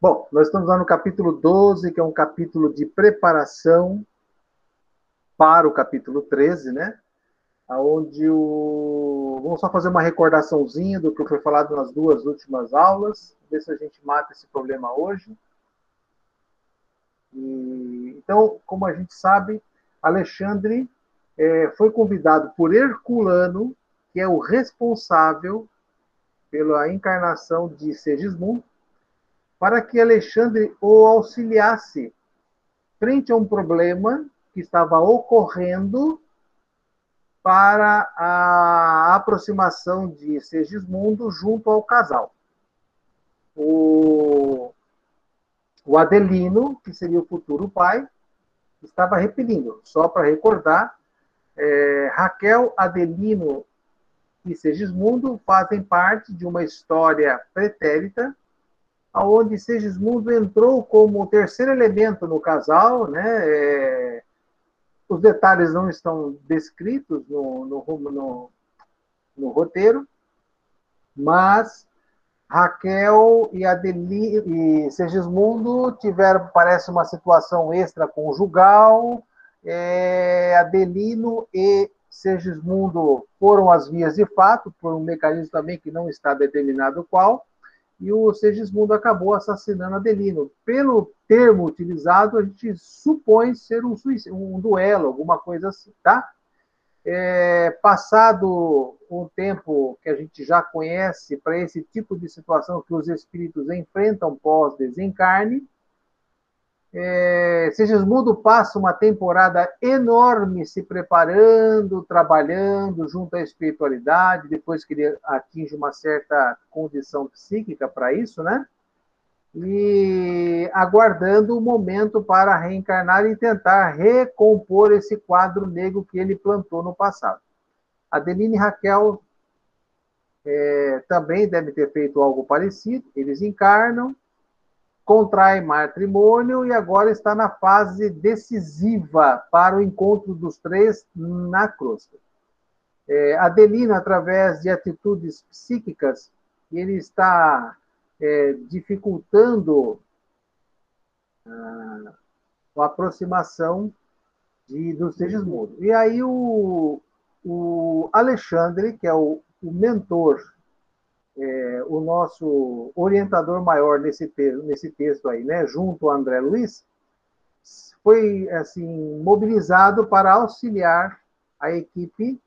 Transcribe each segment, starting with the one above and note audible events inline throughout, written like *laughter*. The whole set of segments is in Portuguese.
Bom, nós estamos lá no capítulo 12, que é um capítulo de preparação para o capítulo 13, né? Onde o. Vamos só fazer uma recordaçãozinha do que foi falado nas duas últimas aulas, ver se a gente mata esse problema hoje. E... Então, como a gente sabe, Alexandre é, foi convidado por Herculano, que é o responsável pela encarnação de Segismundo, para que Alexandre o auxiliasse frente a um problema que estava ocorrendo para a aproximação de Segismundo junto ao casal. O, o Adelino, que seria o futuro pai, estava repelindo. Só para recordar, é, Raquel, Adelino e Segismundo fazem parte de uma história pretérita onde Segismundo entrou como terceiro elemento no casal, né? É, os detalhes não estão descritos no, no, no, no roteiro, mas Raquel e, Adeli, e Segismundo tiveram, parece, uma situação extraconjugal. É, Adelino e Segismundo foram as vias de fato, por um mecanismo também que não está determinado qual e o Segismundo acabou assassinando Adelino. Pelo termo utilizado, a gente supõe ser um, um duelo, alguma coisa assim, tá? É, passado um tempo que a gente já conhece para esse tipo de situação que os espíritos enfrentam pós-desencarne, é, Segismundo passa uma temporada enorme se preparando, trabalhando junto à espiritualidade, depois que ele atinge uma certa condição psíquica para isso, né? E aguardando o momento para reencarnar e tentar recompor esse quadro negro que ele plantou no passado. Adeline e Raquel é, também devem ter feito algo parecido, eles encarnam, contrai matrimônio e agora está na fase decisiva para o encontro dos três na crosta. É, Adelino, através de atitudes psíquicas, ele está é, dificultando ah, a aproximação de, dos Segismundo. E aí o, o Alexandre, que é o, o mentor é, o nosso orientador maior nesse, texto, nesse texto aí, né, junto ao André Luiz, foi assim mobilizado para auxiliar a equipe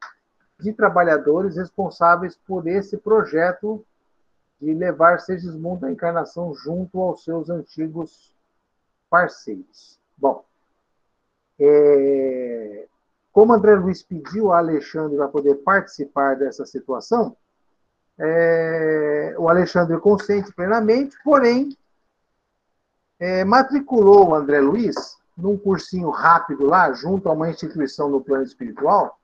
de trabalhadores responsáveis por esse projeto de levar Segismundo à encarnação junto aos seus antigos parceiros. Bom, é, como André Luiz pediu a Alexandre para poder participar dessa situação, é, o Alexandre consente plenamente, porém, é, matriculou o André Luiz num cursinho rápido lá, junto a uma instituição no plano espiritual,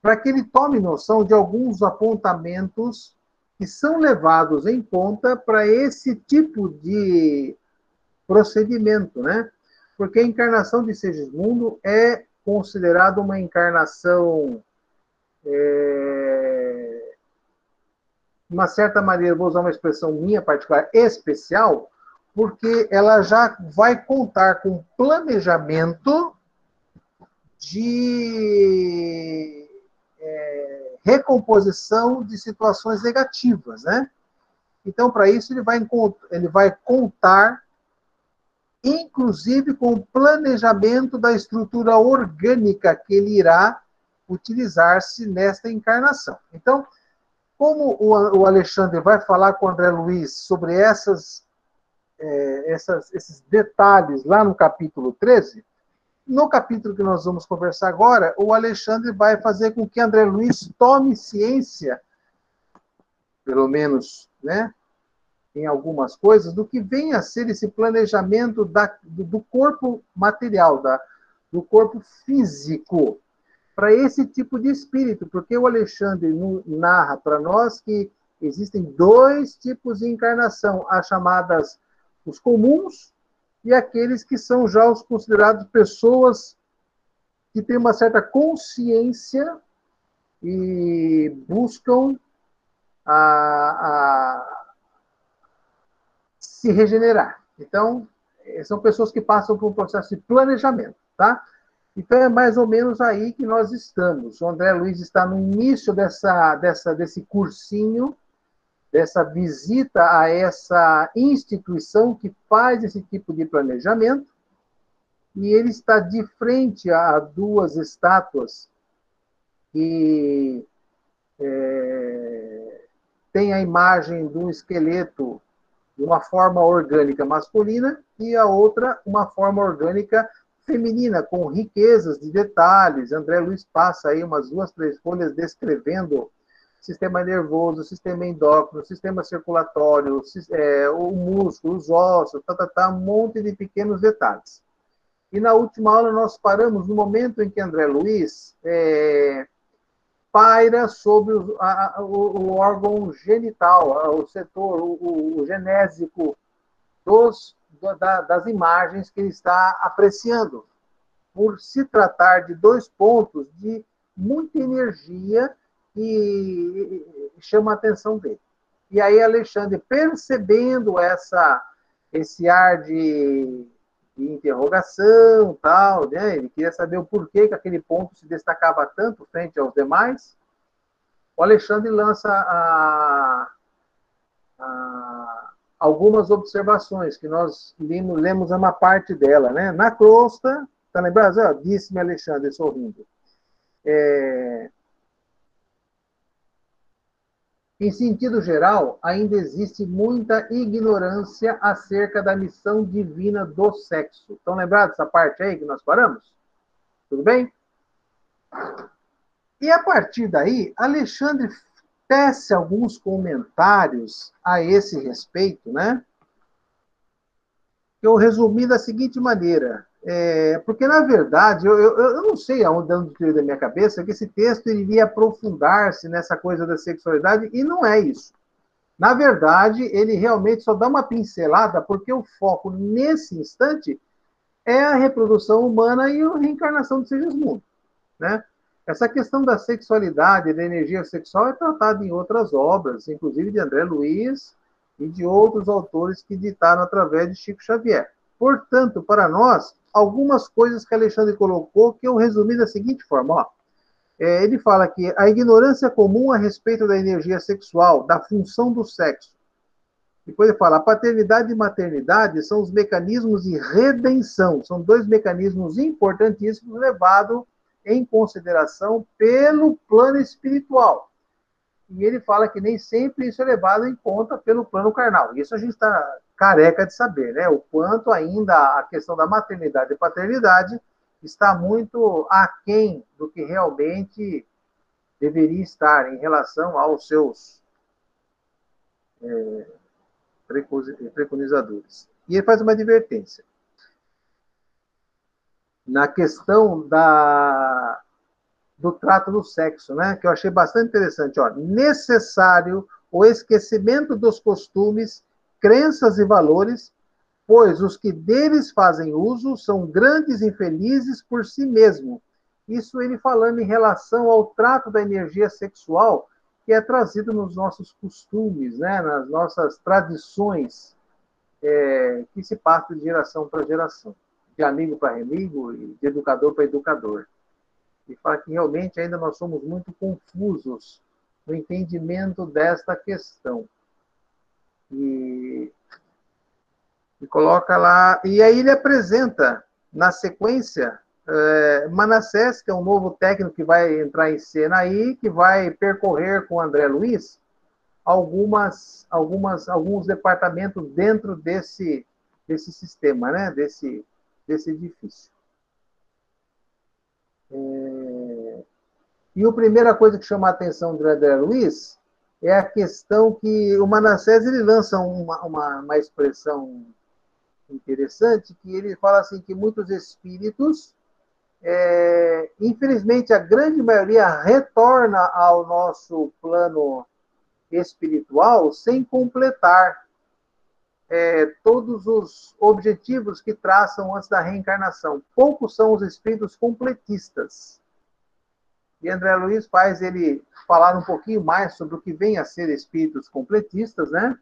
para que ele tome noção de alguns apontamentos que são levados em conta para esse tipo de procedimento, né? Porque a encarnação de Segismundo é considerada uma encarnação é, uma certa maneira, vou usar uma expressão minha particular, especial, porque ela já vai contar com planejamento de é, recomposição de situações negativas, né? Então, para isso, ele vai, ele vai contar, inclusive, com o planejamento da estrutura orgânica que ele irá utilizar-se nesta encarnação. Então, como o Alexandre vai falar com o André Luiz sobre essas, é, essas, esses detalhes lá no capítulo 13, no capítulo que nós vamos conversar agora, o Alexandre vai fazer com que André Luiz tome ciência, pelo menos, né, em algumas coisas, do que vem a ser esse planejamento da, do corpo material, da, do corpo físico para esse tipo de espírito, porque o Alexandre narra para nós que existem dois tipos de encarnação, as chamadas os comuns e aqueles que são já os considerados pessoas que têm uma certa consciência e buscam a, a se regenerar. Então, são pessoas que passam por um processo de planejamento, tá? Então, é mais ou menos aí que nós estamos. O André Luiz está no início dessa, dessa, desse cursinho, dessa visita a essa instituição que faz esse tipo de planejamento, e ele está de frente a duas estátuas que é, tem a imagem de um esqueleto de uma forma orgânica masculina e a outra uma forma orgânica feminina, com riquezas de detalhes. André Luiz passa aí umas duas, três folhas descrevendo sistema nervoso, sistema endócrino, sistema circulatório, é, o músculo, os ossos, tá, tá, tá, um monte de pequenos detalhes. E na última aula nós paramos no momento em que André Luiz é, paira sobre o, a, o, o, órgão genital, o setor, o, o genésico dos, da, das imagens que ele está apreciando, por se tratar de dois pontos de muita energia que chama a atenção dele. E aí Alexandre, percebendo essa, esse ar de de interrogação, tal, né? Ele queria saber o porquê que aquele ponto se destacava tanto frente aos demais. O Alexandre lança a, a, algumas observações que nós lemos, lemos uma parte dela, né? Na crosta, tá lembrado? Disse-me Alexandre sorrindo. É, em sentido geral, ainda existe muita ignorância acerca da missão divina do sexo. Estão lembrados dessa parte aí que nós paramos? Tudo bem? E a partir daí, Alexandre tece alguns comentários a esse respeito, né? Eu resumi da seguinte maneira: é, porque, na verdade, eu, eu, eu não sei aonde, onde tirei da minha cabeça que esse texto iria aprofundar-se nessa coisa da sexualidade, e não é isso. Na verdade, ele realmente só dá uma pincelada, porque o foco nesse instante é a reprodução humana e a reencarnação do Segismundo. Né? Essa questão da sexualidade, da energia sexual, é tratada em outras obras, inclusive de André Luiz e de outros autores que ditaram através de Chico Xavier. Portanto, para nós, algumas coisas que Alexandre colocou que eu resumi da seguinte forma. Ó. É, ele fala que a ignorância comum a respeito da energia sexual, da função do sexo. Depois ele fala, a paternidade e maternidade são os mecanismos de redenção, são dois mecanismos importantíssimos levados em consideração pelo plano espiritual. E ele fala que nem sempre isso é levado em conta pelo plano carnal. Isso a gente está careca de saber, né? O quanto ainda a questão da maternidade e paternidade está muito aquém do que realmente deveria estar em relação aos seus é, preconizadores. E ele faz uma advertência. Na questão da, do trato do sexo, né, que eu achei bastante interessante. Ó, necessário o esquecimento dos costumes crenças e valores, pois os que deles fazem uso são grandes infelizes por si mesmo. Isso ele falando em relação ao trato da energia sexual que é trazido nos nossos costumes, né, nas nossas tradições é, que se passam de geração para geração, de amigo para amigo e de educador para educador. E fala que realmente ainda nós somos muito confusos no entendimento desta questão. E, e coloca lá. E aí ele apresenta, na sequência, é, Manassés, que é um novo técnico que vai entrar em cena aí, que vai percorrer com André Luiz algumas, algumas, alguns departamentos dentro desse, desse sistema, né? desse, desse edifício. É... E a primeira coisa que chama a atenção do André Luiz é a questão que o Manassés ele lança uma, uma, uma expressão interessante, que ele fala assim que muitos espíritos, é, infelizmente a grande maioria retorna ao nosso plano espiritual sem completar é, todos os objetivos que traçam antes da reencarnação. Poucos são os espíritos completistas. E André Luiz faz ele falar um pouquinho mais sobre o que vem a ser espíritos completistas, né?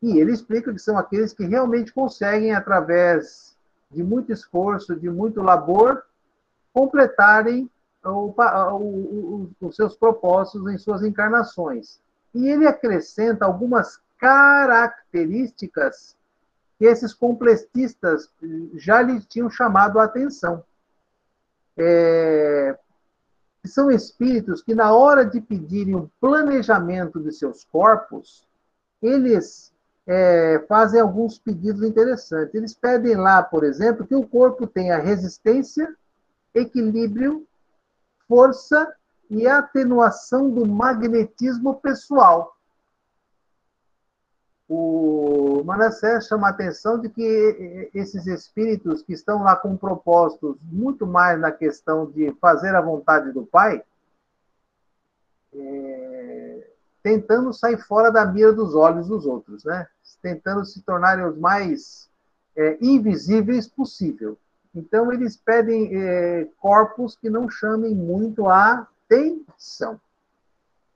E ele explica que são aqueles que realmente conseguem, através de muito esforço, de muito labor, completarem o, o, os seus propósitos em suas encarnações. E ele acrescenta algumas características que esses completistas já lhe tinham chamado a atenção. É, são espíritos que, na hora de pedirem um planejamento de seus corpos, eles é, fazem alguns pedidos interessantes. Eles pedem lá, por exemplo, que o corpo tenha resistência, equilíbrio, força e atenuação do magnetismo pessoal. O Manassés chama a atenção de que esses espíritos que estão lá com propósitos muito mais na questão de fazer a vontade do Pai, é, tentando sair fora da mira dos olhos dos outros, né? tentando se tornarem os mais é, invisíveis possível. Então, eles pedem é, corpos que não chamem muito a atenção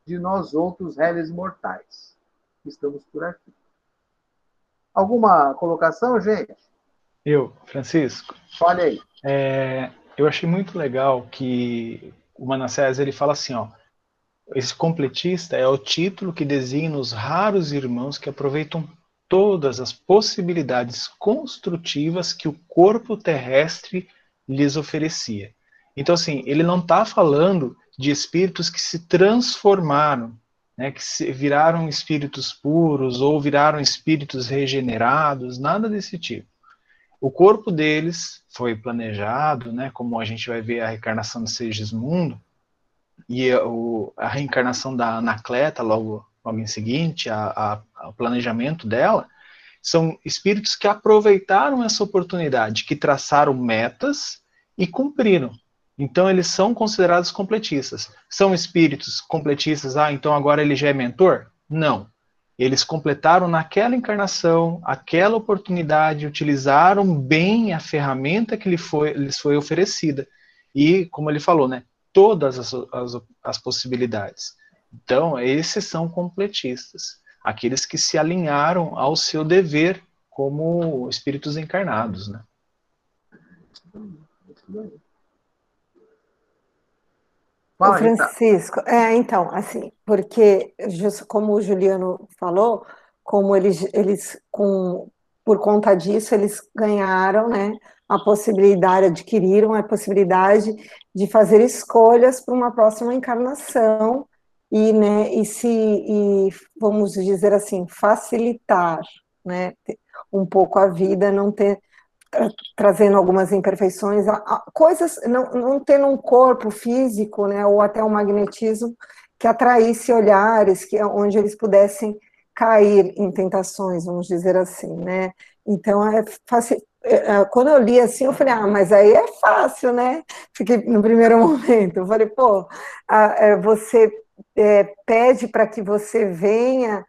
de nós outros réis mortais que estamos por aqui. Alguma colocação, gente? Eu, Francisco. Olha aí. É, eu achei muito legal que o Manassés ele fala assim, ó, esse completista é o título que designa os raros irmãos que aproveitam todas as possibilidades construtivas que o corpo terrestre lhes oferecia. Então, assim, ele não está falando de espíritos que se transformaram, né, que se, viraram espíritos puros ou viraram espíritos regenerados, nada desse tipo. O corpo deles foi planejado, né, como a gente vai ver a reencarnação de Segismundo, e o, a reencarnação da Anacleta logo logo em seguinte, a, a, o planejamento dela, são espíritos que aproveitaram essa oportunidade, que traçaram metas e cumpriram. Então, eles são considerados completistas. São espíritos completistas, ah, então agora ele já é mentor? Não. Eles completaram naquela encarnação, aquela oportunidade, utilizaram bem a ferramenta que lhe foi, lhes foi oferecida. E, como ele falou, né, todas as, as, as possibilidades. Então, esses são completistas, aqueles que se alinharam ao seu dever como espíritos encarnados, né? Fala, Francisco, é, então, assim, porque como o Juliano falou, como eles, eles com, por conta disso, eles ganharam, né, a possibilidade, adquiriram a possibilidade de fazer escolhas para uma próxima encarnação e, né, e se, e, vamos dizer assim, facilitar, né, um pouco a vida, não ter, trazendo algumas imperfeições, coisas, não, não tendo um corpo físico, né, ou até um magnetismo que atraísse olhares, que onde eles pudessem cair em tentações, vamos dizer assim, né, então é fácil, é, é, quando eu li assim, eu falei, ah, mas aí é fácil, né? Fiquei no primeiro *laughs* momento, eu falei, pô, é, você pede para que você venha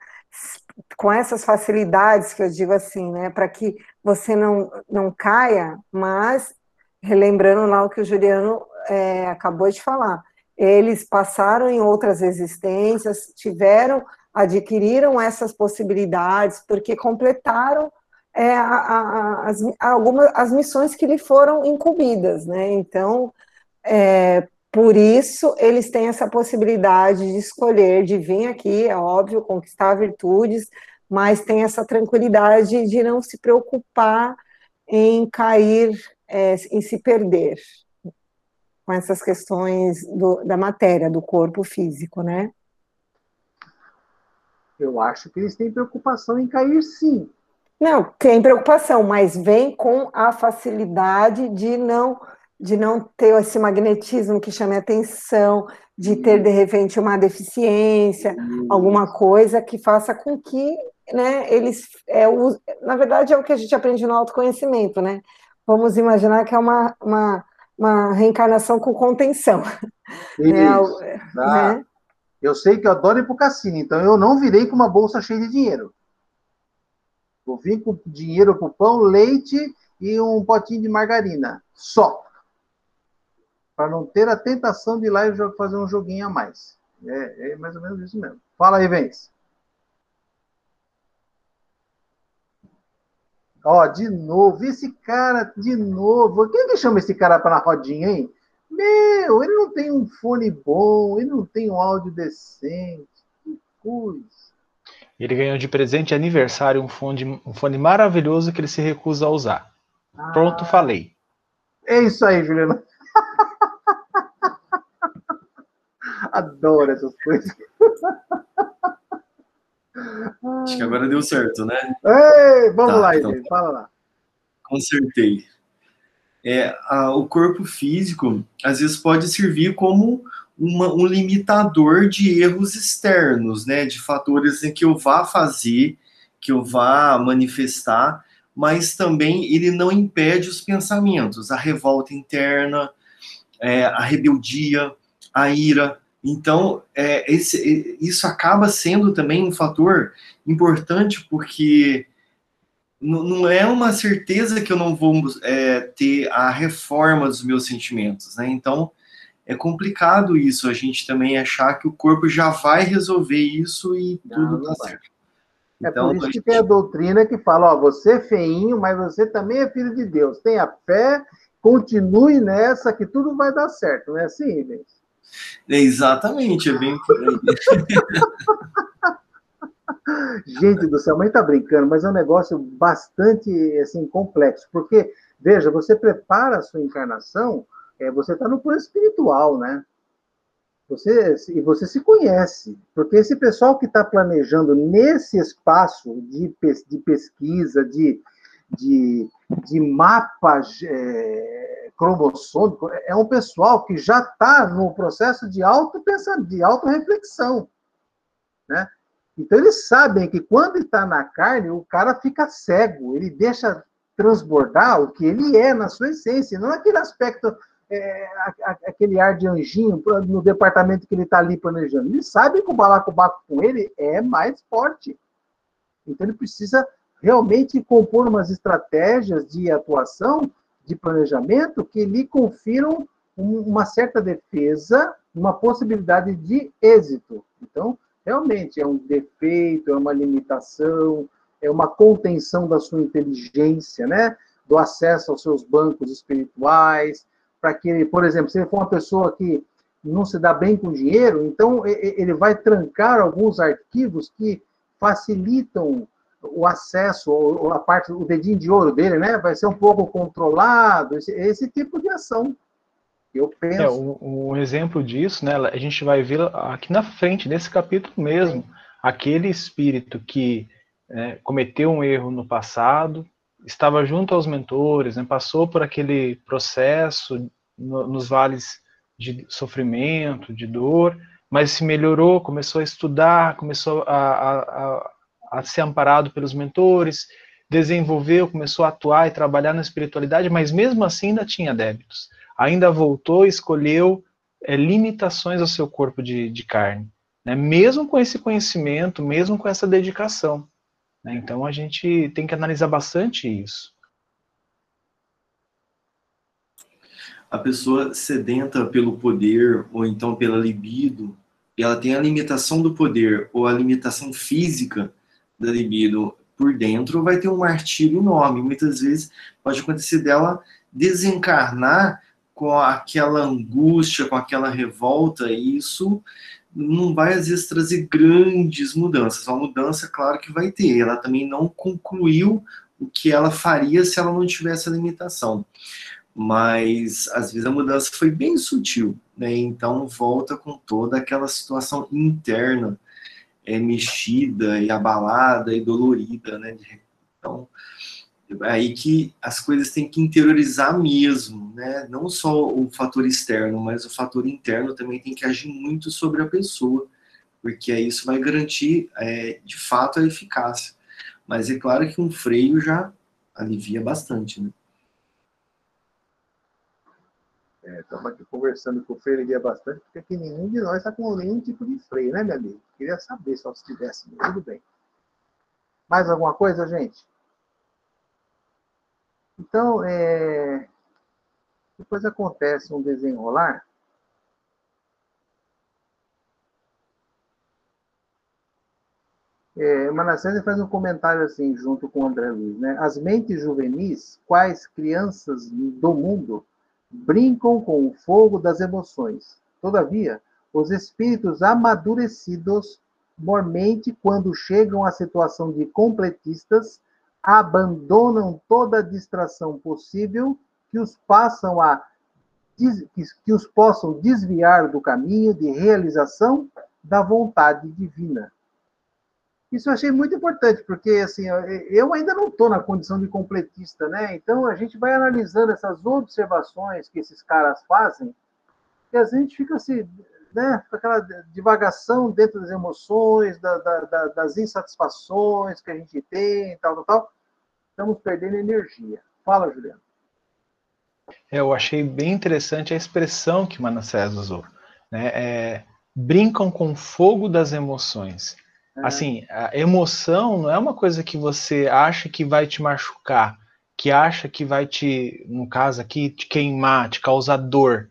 com essas facilidades que eu digo assim, né, para que você não, não caia, mas relembrando lá o que o Juliano é, acabou de falar, eles passaram em outras existências, tiveram, adquiriram essas possibilidades, porque completaram é, a, a, as, algumas as missões que lhe foram incumbidas, né? Então, é, por isso, eles têm essa possibilidade de escolher, de vir aqui, é óbvio, conquistar virtudes, mas tem essa tranquilidade de não se preocupar em cair, é, em se perder com essas questões do, da matéria, do corpo físico, né? Eu acho que eles têm preocupação em cair, sim. Não, tem preocupação, mas vem com a facilidade de não de não ter esse magnetismo que chame atenção, de ter de repente uma deficiência, alguma coisa que faça com que, né, eles, é, o, na verdade é o que a gente aprende no autoconhecimento, né? Vamos imaginar que é uma, uma, uma reencarnação com contenção. *laughs* Né? Ah, né? Eu sei que eu adoro ir para o cassino, então eu não virei com uma bolsa cheia de dinheiro. Eu vim com dinheiro para pão, leite e um potinho de margarina. Só para não ter a tentação de ir lá e fazer um joguinho a mais. É, é mais ou menos isso mesmo. Fala aí, Vence. Ó, de novo, esse cara, de novo. Quem que chama esse cara para na rodinha, hein? Meu, ele não tem um fone bom, ele não tem um áudio decente. Que coisa. Ele ganhou de presente de aniversário um fone, um fone maravilhoso que ele se recusa a usar. Ah, Pronto, falei. É isso aí, Juliana. *laughs* Adoro essas coisas. *laughs* Acho que agora deu certo, né? Ei, vamos tá, lá, então, fala lá. Consertei. É, a, o corpo físico, às vezes, pode servir como uma, um limitador de erros externos, né? De fatores em que eu vá fazer, que eu vá manifestar, mas também ele não impede os pensamentos, a revolta interna, é, a rebeldia, a ira. Então, é, esse, isso acaba sendo também um fator importante, porque não é uma certeza que eu não vou é, ter a reforma dos meus sentimentos, né? Então, é complicado isso, a gente também achar que o corpo já vai resolver isso e tudo tá certo. É então, por isso que gente... tem a doutrina que fala, ó, você é feinho, mas você também é filho de Deus. Tenha fé, continue nessa, que tudo vai dar certo, não é assim, Inês? Exatamente, é bem por aí. *laughs* Gente do céu, mãe tá brincando, mas é um negócio bastante assim complexo, porque veja, você prepara a sua encarnação, é, você está no plano espiritual, né? Você, e você se conhece, porque esse pessoal que está planejando nesse espaço de, de pesquisa, de, de, de mapa é, cromossômico, é um pessoal que já está no processo de auto de auto-reflexão. Né? Então, eles sabem que quando está na carne, o cara fica cego, ele deixa transbordar o que ele é na sua essência, não aquele aspecto é, aquele ar de anjinho no departamento que ele está ali planejando. Ele sabe que o balacobaco com ele é mais forte. Então ele precisa realmente compor umas estratégias de atuação, de planejamento, que lhe confiram uma certa defesa, uma possibilidade de êxito. Então, realmente é um defeito, é uma limitação, é uma contenção da sua inteligência, né? Do acesso aos seus bancos espirituais, para que, por exemplo, se ele for uma pessoa que não se dá bem com dinheiro, então ele vai trancar alguns arquivos que facilitam o acesso, ou a parte, o dedinho de ouro dele, né? Vai ser um pouco controlado, esse, esse tipo de ação. Eu penso. É, um, um, exemplo disso, né? A gente vai ver aqui na frente, nesse capítulo mesmo, Sim. aquele espírito que né, cometeu um erro no passado, estava junto aos mentores, né, passou por aquele processo no, nos vales de sofrimento, de dor, mas se melhorou, começou a estudar, começou a, a, a, a ser amparado pelos mentores, desenvolveu, começou a atuar e trabalhar na espiritualidade, mas mesmo assim ainda tinha débitos. Ainda voltou e escolheu é, limitações ao seu corpo de, de carne. Né? Mesmo com esse conhecimento, mesmo com essa dedicação. Né? Então a gente tem que analisar bastante isso. A pessoa sedenta pelo poder ou então pela libido, ela tem a limitação do poder ou a limitação física da libido por dentro, vai ter um martírio enorme. Muitas vezes pode acontecer dela desencarnar com aquela angústia, com aquela revolta, e isso não vai às vezes trazer grandes mudanças. Uma mudança, claro que vai ter. Ela também não concluiu o que ela faria se ela não tivesse a limitação. Mas às vezes a mudança foi bem sutil, né? Então volta com toda aquela situação interna é, mexida e abalada e dolorida, né? Então é aí que as coisas têm que interiorizar mesmo, né? Não só o fator externo, mas o fator interno também tem que agir muito sobre a pessoa, porque aí isso vai garantir, é, de fato, a eficácia. Mas é claro que um freio já alivia bastante, né? Estamos é, aqui conversando com o alivia bastante, porque aqui nenhum de nós está com nenhum tipo de freio, né, meu amigo? Queria saber só se tivesse. Tudo bem. Mais alguma coisa, gente? Então, é, depois acontece um desenrolar. É, Manassés faz um comentário assim, junto com o André Luiz, né? As mentes juvenis, quais crianças do mundo, brincam com o fogo das emoções. Todavia, os espíritos amadurecidos, mormente, quando chegam à situação de completistas, abandonam toda distração possível que os passam a que os possam desviar do caminho de realização da vontade divina. Isso eu achei muito importante, porque assim, eu ainda não estou na condição de completista, né? Então a gente vai analisando essas observações que esses caras fazem, e a gente fica assim, né, com aquela divagação dentro das emoções, da, da, das insatisfações que a gente tem, tal, tal, tal. Estamos perdendo energia. Fala, Juliano. É, eu achei bem interessante a expressão que Manassés usou. Né? É, brincam com o fogo das emoções. É. Assim, a emoção não é uma coisa que você acha que vai te machucar, que acha que vai te, no caso aqui, te queimar, te causar dor.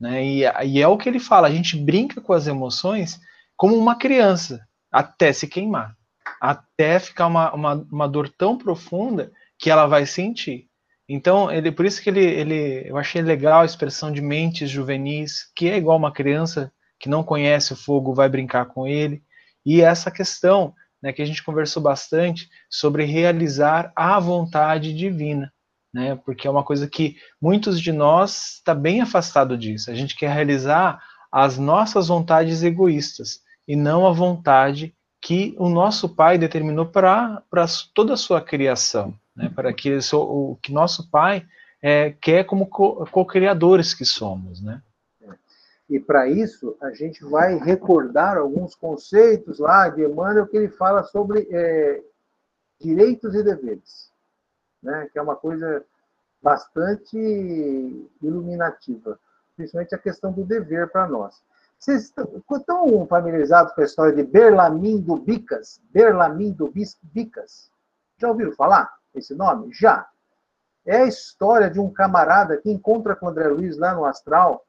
Né? E, e é o que ele fala, a gente brinca com as emoções como uma criança, até se queimar, até ficar uma, uma, uma dor tão profunda que ela vai sentir. Então, ele, por isso que ele, ele, eu achei legal a expressão de mentes juvenis, que é igual uma criança que não conhece o fogo vai brincar com ele. E essa questão, né, que a gente conversou bastante sobre realizar a vontade divina, né? Porque é uma coisa que muitos de nós está bem afastado disso. A gente quer realizar as nossas vontades egoístas e não a vontade que o nosso Pai determinou para toda a sua criação né, para que o que nosso Pai é, quer como co-criadores que somos, né? E para isso a gente vai recordar alguns conceitos lá de Emmanuel que ele fala sobre é, direitos e deveres, né? Que é uma coisa bastante iluminativa, principalmente a questão do dever para nós. Vocês estão familiarizados com a história de Berlamin do Bicas? Berlamin do Bicas? Já ouviram falar? esse nome? Já. É a história de um camarada que encontra com o André Luiz lá no Astral.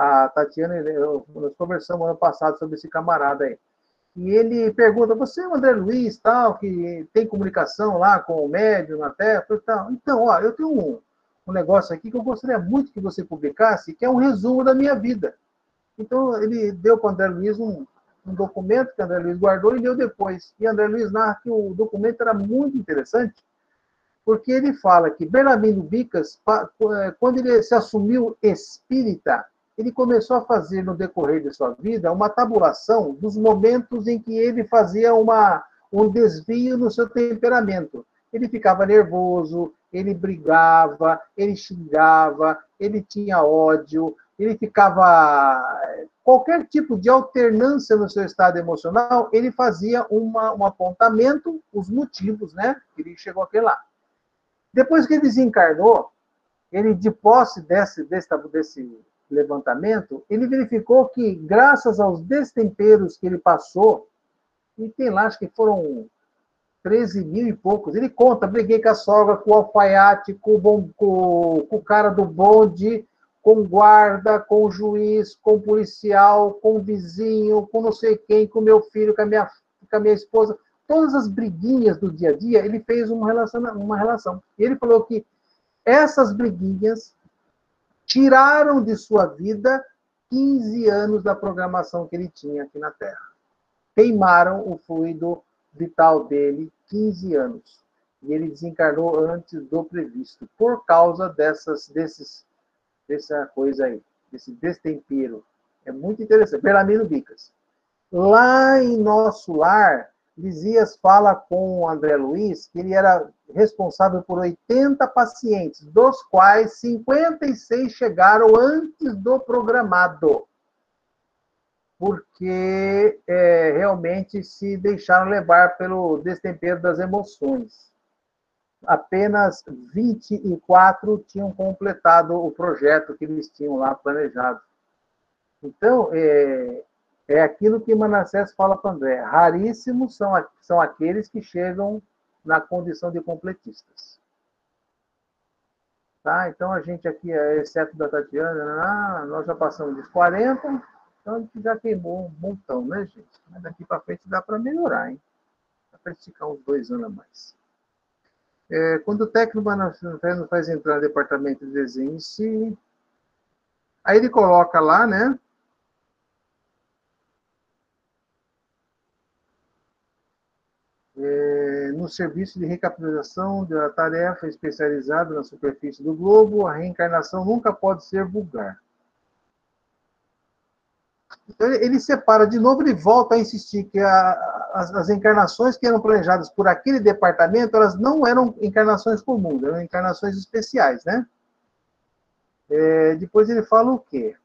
A Tatiana, nós conversamos ano passado sobre esse camarada aí. E ele pergunta: Você é o André Luiz, tal, que tem comunicação lá com o médium Terra? Tal. Então, ó, eu tenho um, um negócio aqui que eu gostaria muito que você publicasse, que é um resumo da minha vida. Então, ele deu para o André Luiz um, um documento que o André Luiz guardou e deu depois. E André Luiz narra que o documento era muito interessante, porque ele fala que Bernardino Bicas, é, quando ele se assumiu espírita, ele começou a fazer no decorrer de sua vida uma tabulação dos momentos em que ele fazia uma, um desvio no seu temperamento. Ele ficava nervoso, ele brigava, ele xingava, ele tinha ódio, ele ficava. Qualquer tipo de alternância no seu estado emocional, ele fazia uma, um apontamento, os motivos, né? Ele chegou até lá. Depois que ele desencarnou, ele, de posse desse, desse, desse levantamento, ele verificou que, graças aos destemperos que ele passou, e tem lá, acho que foram 13 mil e poucos, ele conta, briguei com a sogra, com o alfaiate, com o, bom, com, com o cara do bonde, com guarda, com o juiz, com policial, com vizinho, com não sei quem, com meu filho, com a minha, com a minha esposa todas as briguinhas do dia a dia, ele fez uma relação. Uma relação. E ele falou que essas briguinhas tiraram de sua vida 15 anos da programação que ele tinha aqui na Terra. Queimaram o fluido vital dele 15 anos. E ele desencarnou antes do previsto, por causa dessas, desses, dessa coisa aí, desse destempero. É muito interessante. Belamino Bicas. Lá em nosso lar, Lisias fala com o André Luiz que ele era responsável por 80 pacientes, dos quais 56 chegaram antes do programado, porque é, realmente se deixaram levar pelo destempero das emoções. Apenas 24 tinham completado o projeto que eles tinham lá planejado. Então, é, é aquilo que Manassés fala para André. Raríssimos são, são aqueles que chegam na condição de completistas. Tá? Então, a gente aqui, exceto da Tatiana, ah, nós já passamos de 40, então a gente já queimou um montão, né, gente? Mas daqui para frente dá para melhorar, hein? para esticar uns dois anos a mais. É, quando o técnico nos faz entrar no departamento de desenho em si, aí ele coloca lá, né? É, no serviço de recapitalização da tarefa especializada na superfície do globo, a reencarnação nunca pode ser vulgar. Ele separa de novo e volta a insistir que a, as, as, encarnações que eram planejadas por aquele departamento, elas não eram encarnações comuns, eram encarnações especiais, né? É, depois ele fala o quê?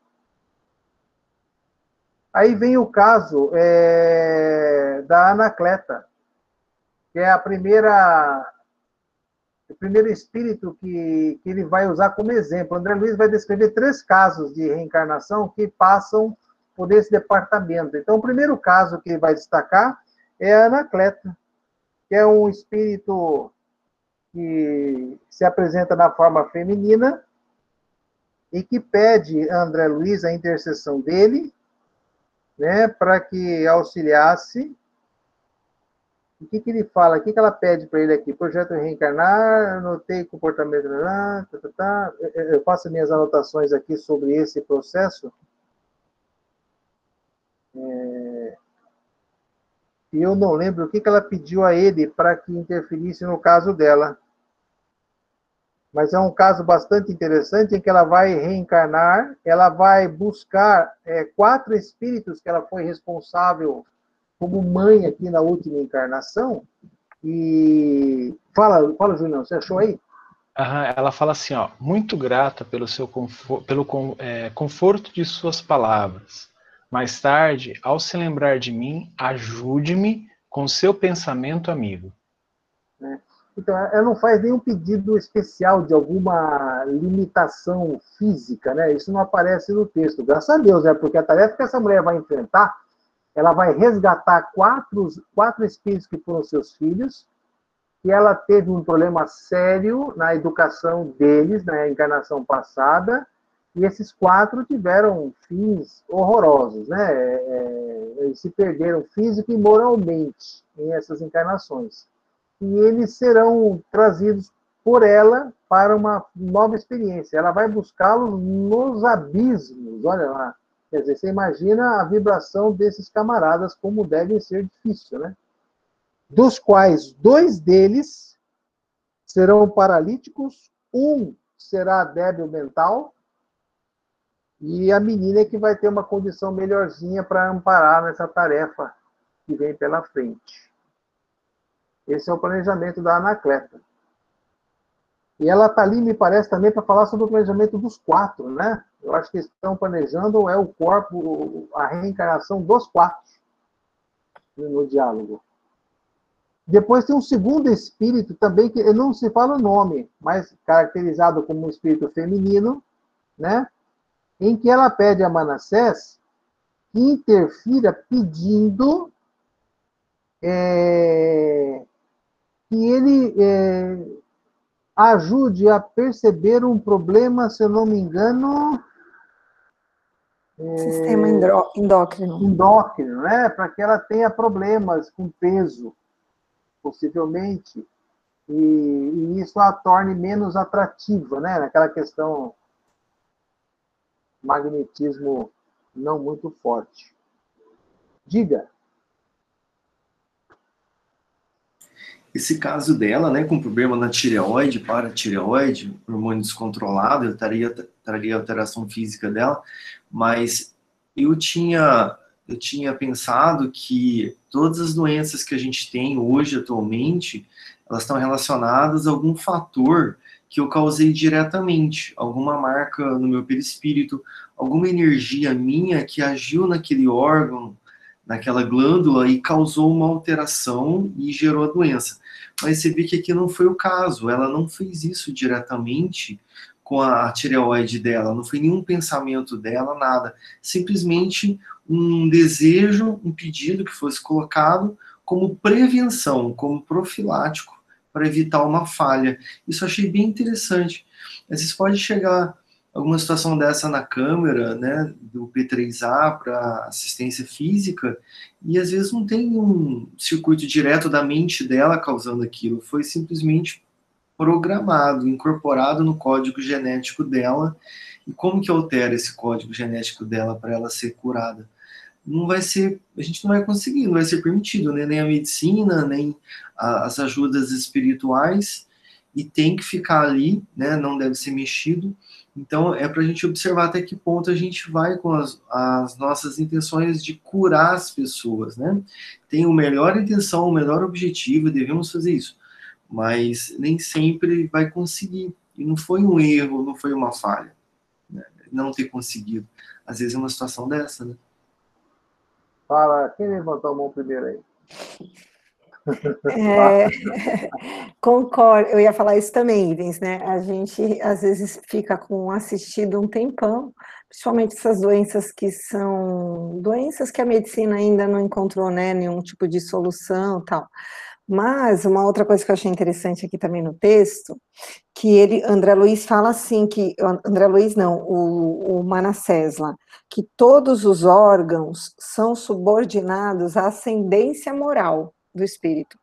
Aí vem o caso é, da Anacleta, que é a primeira o primeiro espírito que, que ele vai usar como exemplo. André Luiz vai descrever três casos de reencarnação que passam por esse departamento. Então, o primeiro caso que ele vai destacar é a Anacleta, que é um espírito que se apresenta na forma feminina e que pede a André Luiz a intercessão dele, né, para que auxiliasse. O que, que ele fala? O que, que ela pede para ele aqui? Projeto reencarnar, anotei comportamento. Tá, tá, tá. Eu faço minhas anotações aqui sobre esse processo é... E eu não lembro o que, que ela pediu a ele para que interferisse no caso dela. Mas é um caso bastante interessante em que ela vai reencarnar, ela vai buscar é, quatro espíritos que ela foi responsável como mãe aqui na última encarnação. E fala, fala, Julião, você achou aí? ela fala assim, ó, muito grata pelo seu conforto, pelo é, conforto de suas palavras. Mais tarde, ao se lembrar de mim, ajude-me com seu pensamento amigo. É. Então, ela não faz nenhum pedido especial de alguma limitação física, né? Isso não aparece no texto, graças a Deus, né? Porque a tarefa que essa mulher vai enfrentar, ela vai resgatar quatro, quatro espíritos que foram seus filhos, que ela teve um problema sério na educação deles, na encarnação passada, e esses quatro tiveram fins horrorosos, né? É, é, eles se perderam físico e moralmente em essas encarnações. E eles serão trazidos por ela para uma nova experiência. Ela vai buscá-los nos abismos, olha lá. Quer dizer, você imagina a vibração desses camaradas, como deve ser difícil, né? Dos quais dois deles serão paralíticos, um será débil mental e a menina é que vai ter uma condição melhorzinha para amparar nessa tarefa que vem pela frente. Esse é o planejamento da Anacleta. E ela está ali, me parece, também para falar sobre o planejamento dos quatro, né? Eu acho que estão planejando é o corpo, a reencarnação dos quatro no diálogo. Depois tem um segundo espírito também, que não se fala o nome, mas caracterizado como um espírito feminino, né? em que ela pede a Manassés que interfira pedindo é, que ele é, ajude a perceber um problema, se eu não me engano. É, Sistema endócrino. Endócrino, né? Para que ela tenha problemas com peso, possivelmente, e, e isso a torne menos atrativa, né? Naquela questão magnetismo não muito forte. Diga. Esse caso dela, né, com problema na tireoide, para tireoide, hormônio descontrolado, eu traria, traria alteração física dela, mas eu tinha, eu tinha pensado que todas as doenças que a gente tem hoje, atualmente, elas estão relacionadas a algum fator que eu causei diretamente, alguma marca no meu perispírito, alguma energia minha que agiu naquele órgão, naquela glândula e causou uma alteração e gerou a doença. Mas você vê que aqui não foi o caso, ela não fez isso diretamente com a tireoide dela, não foi nenhum pensamento dela, nada. Simplesmente um desejo, um pedido que fosse colocado como prevenção, como profilático para evitar uma falha. Isso eu achei bem interessante. Vezes pode chegar alguma situação dessa na câmera, né, do P3A para assistência física, e às vezes não tem um circuito direto da mente dela causando aquilo, foi simplesmente programado, incorporado no código genético dela. E como que altera esse código genético dela para ela ser curada? Não vai ser, a gente não vai conseguir, não vai ser permitido, né? nem a medicina, nem a, as ajudas espirituais, e tem que ficar ali, né? não deve ser mexido. Então, é para a gente observar até que ponto a gente vai com as, as, nossas intenções de curar as pessoas, né? Tem o melhor intenção, o melhor objetivo, devemos fazer isso mas nem sempre vai conseguir. E não foi um erro, não foi uma falha. Né? Não ter conseguido. Às vezes é uma situação dessa, né? Fala, quem levantou a mão primeiro aí? É, *laughs* concordo, eu ia falar isso também, Ivens, né? A gente às vezes fica com assistido um tempão, principalmente essas doenças que são doenças que a medicina ainda não encontrou, né? Nenhum tipo de solução tal. Mas uma outra coisa que eu achei interessante aqui também no texto, que ele, André Luiz fala assim, que André Luiz não, o, o Manassés lá, que todos os órgãos são subordinados à ascendência moral do espírito.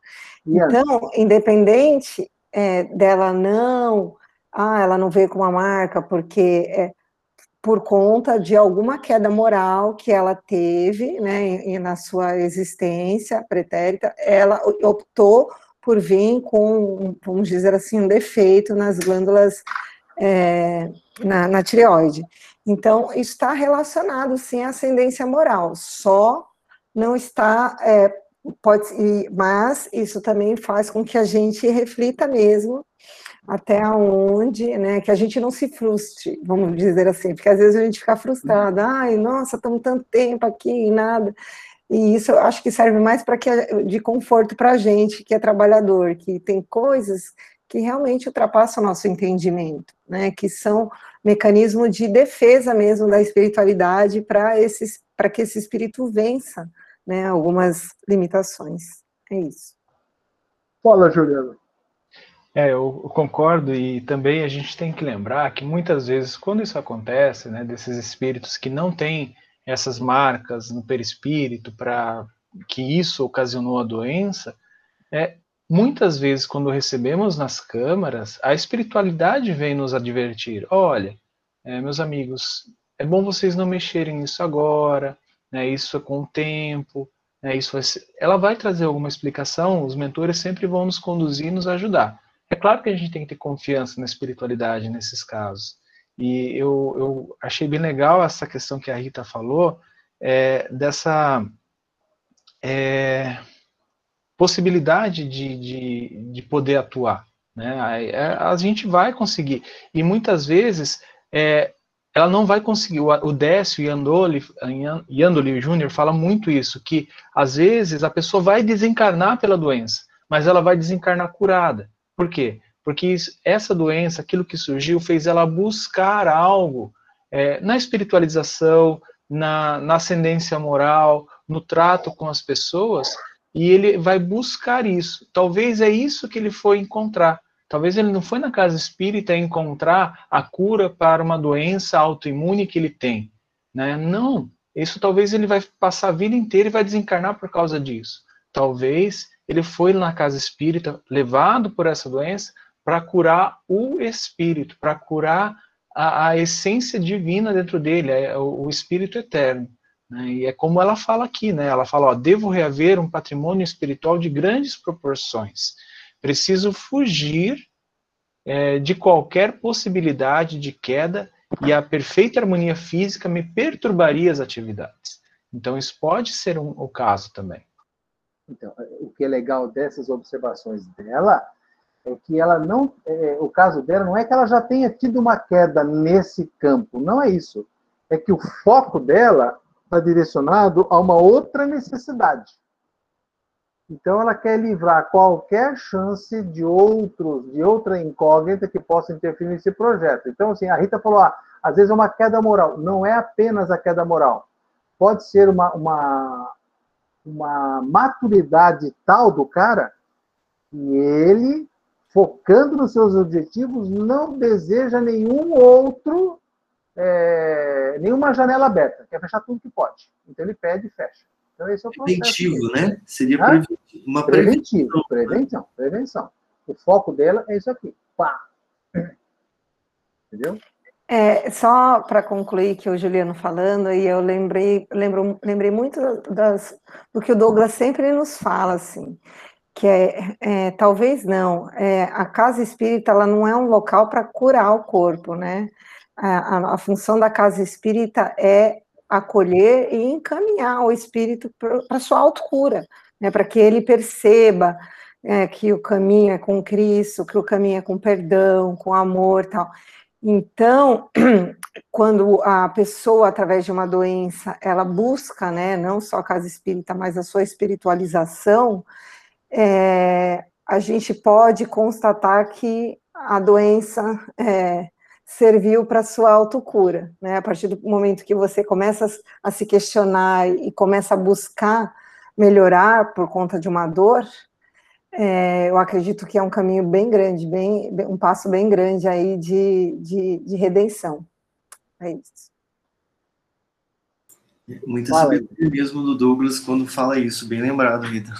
Yes. Então, independente é, dela não, ah, ela não veio com uma marca porque é, por conta de alguma queda moral que ela teve, né, na sua existência pretérita, ela optou por vir com, vamos dizer assim, um defeito nas glândulas é, na, na, tireoide. Então, está relacionado, sim, à ascendência moral, só não está, é, pode, mas isso também faz com que a gente reflita mesmo até onde, né, que a gente não se frustre, vamos dizer assim, porque às vezes a gente fica frustrado, ai, nossa, estamos tanto tempo aqui e nada, e isso eu acho que serve mais para que de conforto para a gente que é trabalhador, que tem coisas que realmente ultrapassam o nosso entendimento, né, que são mecanismos de defesa mesmo da espiritualidade para esses para que esse espírito vença, né, algumas limitações. É isso. Fala, Juliana. É, eu concordo e também a gente tem que lembrar que muitas vezes quando isso acontece, né, desses espíritos que não têm essas marcas no perispírito para que isso ocasionou a doença, é, muitas vezes quando recebemos nas câmaras, a espiritualidade vem nos advertir, olha, é, meus amigos, é bom vocês não mexerem nisso agora, né, isso é com o tempo, né, isso vai ser... ela vai trazer alguma explicação, os mentores sempre vão nos conduzir e nos ajudar. É claro que a gente tem que ter confiança na espiritualidade nesses casos. E eu, eu achei bem legal essa questão que a Rita falou, é, dessa é, possibilidade de, de, de, poder atuar. Né? A, a, gente vai conseguir. E muitas vezes é, ela não vai conseguir. O, Décio Yandoli Júnior fala muito isso, que às vezes a pessoa vai desencarnar pela doença, mas ela vai desencarnar curada. Por quê? Porque isso, essa doença, aquilo que surgiu, fez ela buscar algo é, na espiritualização, na, na ascendência moral, no trato com as pessoas, e ele vai buscar isso. Talvez é isso que ele foi encontrar. Talvez ele não foi na casa espírita encontrar a cura para uma doença autoimune que ele tem. Né? Não. Isso talvez ele vai passar a vida inteira e vai desencarnar por causa disso. Talvez ele foi na casa espírita, levado por essa doença, para curar o espírito, para curar a, a, essência divina dentro dele, é, o, o espírito eterno. Né? E é como ela fala aqui, né? Ela fala: ó, devo reaver um patrimônio espiritual de grandes proporções. Preciso fugir é, de qualquer possibilidade de queda e a perfeita harmonia física me perturbaria as atividades. Então, isso pode ser um, o caso também. Então, o que é legal dessas observações dela é que ela não, é, o caso dela não é que ela já tenha tido uma queda nesse campo, não é isso. É que o foco dela está direcionado a uma outra necessidade. Então ela quer livrar qualquer chance de outros, de outra incógnita que possa interferir nesse projeto. Então, assim, a Rita falou, ah, às vezes é uma queda moral. Não é apenas a queda moral. Pode ser uma, uma, uma maturidade tal do cara que ele, focando nos seus objetivos, não deseja nenhum outro é, nenhuma janela aberta, quer fechar tudo que pode. Então ele pede e fecha. Então esse é o processo. Preventivo, né? Seria uma preventivo, prevenção. prevenção, prevenção. O foco dela é isso aqui. Pá. Entendeu? É, só para concluir que o Juliano falando, e eu lembrei, lembro, lembrei muito das, do que o Douglas sempre nos fala, assim, que é, é talvez não, é, a casa espírita ela não é um local para curar o corpo, né? A, a, a, função da casa espírita é acolher e encaminhar o espírito para sua autocura, né? Para que ele perceba é, que o caminho é com Cristo, que o caminho é com perdão, com amor, tal. Então, *clears throat* quando a pessoa, através de uma doença, ela busca, né, não só a casa espírita, mas a sua espiritualização, é, a gente pode constatar que a doença é, serviu para sua autocura, né? A partir do momento que você começa a se questionar e começa a buscar melhorar por conta de uma dor, é, eu acredito que é um caminho bem grande, bem, um passo bem grande aí de, de, de redenção. É isso. Muita sabedoria mesmo do Douglas quando fala isso, bem lembrado, Rita.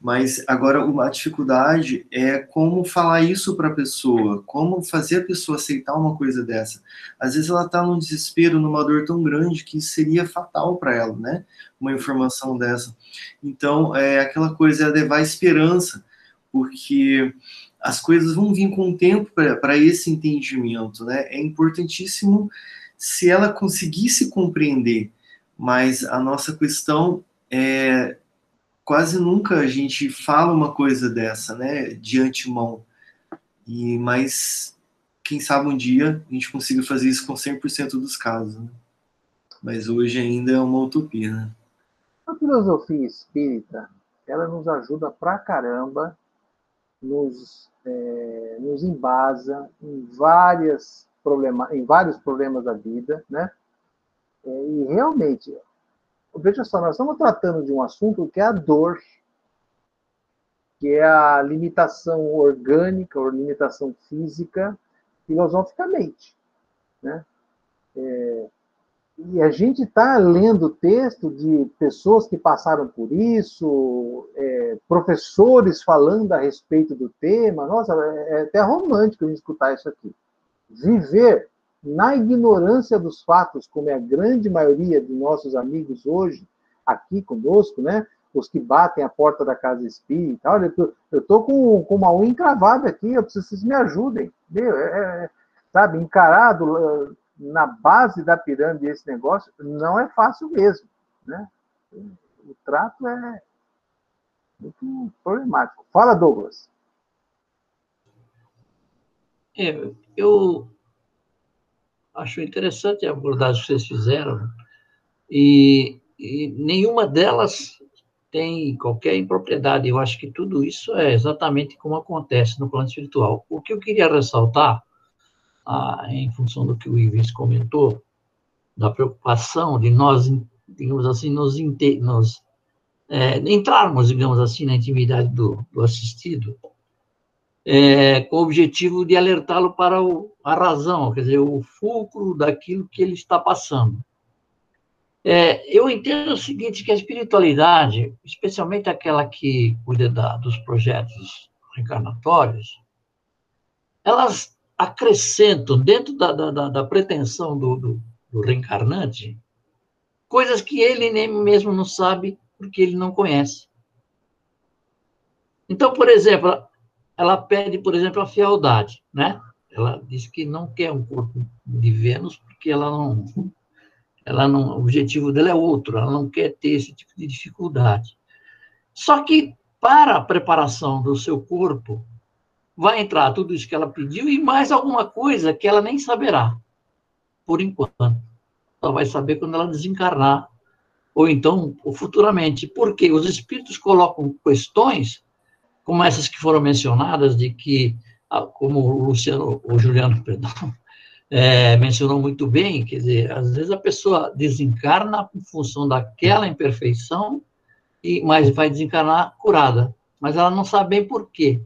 Mas agora uma dificuldade é como falar isso para a pessoa, como fazer a pessoa aceitar uma coisa dessa. Às vezes ela está num desespero, numa dor tão grande que seria fatal para ela, né? Uma informação dessa. Então, é aquela coisa é levar esperança porque as coisas vão vir com o tempo para esse entendimento, né? É importantíssimo se ela conseguisse compreender, mas a nossa questão é quase nunca a gente fala uma coisa dessa, né, de antemão. E mas quem sabe um dia a gente consiga fazer isso com 100% dos casos, né? Mas hoje ainda é uma utopia, né? A filosofia espírita, ela nos ajuda pra caramba nos, é, nos embasa em, várias problema, em vários problemas da vida, né? É, e realmente, veja só, nós estamos tratando de um assunto que é a dor, que é a limitação orgânica ou limitação física filosoficamente, né? É, e a gente está lendo texto de pessoas que passaram por isso, é, professores falando a respeito do tema. Nossa, é, é até romântico a gente escutar isso aqui. Viver na ignorância dos fatos, como é a grande maioria de nossos amigos hoje, aqui conosco, né? Os que batem a porta da casa espírita. Olha, eu estou com, com uma unha encravada aqui, eu preciso que vocês me ajudem. Meu, é, é, sabe, encarado na base da pirâmide esse negócio não é fácil mesmo. Né? O trato é muito problemático. Fala, Douglas. É, eu acho interessante a abordagem que vocês fizeram e, e nenhuma delas tem qualquer impropriedade. Eu acho que tudo isso é exatamente como acontece no plano espiritual. O que eu queria ressaltar ah, em função do que o Ives comentou, da preocupação de nós, digamos assim, nos, nos é, entrarmos, digamos assim, na intimidade do, do assistido, é, com o objetivo de alertá-lo para o, a razão, quer dizer, o fulcro daquilo que ele está passando. É, eu entendo o seguinte, que a espiritualidade, especialmente aquela que cuida da, dos projetos reencarnatórios, elas acrescentam dentro da, da, da pretensão do, do, do, reencarnante coisas que ele nem mesmo não sabe porque ele não conhece. Então, por exemplo, ela pede, por exemplo, a fialdade, né? Ela diz que não quer um corpo de Vênus porque ela não, ela não, o objetivo dela é outro, ela não quer ter esse tipo de dificuldade. Só que para a preparação do seu corpo, vai entrar tudo isso que ela pediu e mais alguma coisa que ela nem saberá, por enquanto. Ela vai saber quando ela desencarnar, ou então ou futuramente. Porque os espíritos colocam questões, como essas que foram mencionadas, de que, ah, como o Luciano, o Juliano, *laughs* perdão, é, mencionou muito bem, quer dizer, às vezes a pessoa desencarna em função daquela imperfeição, e mas vai desencarnar curada, mas ela não sabe bem por quê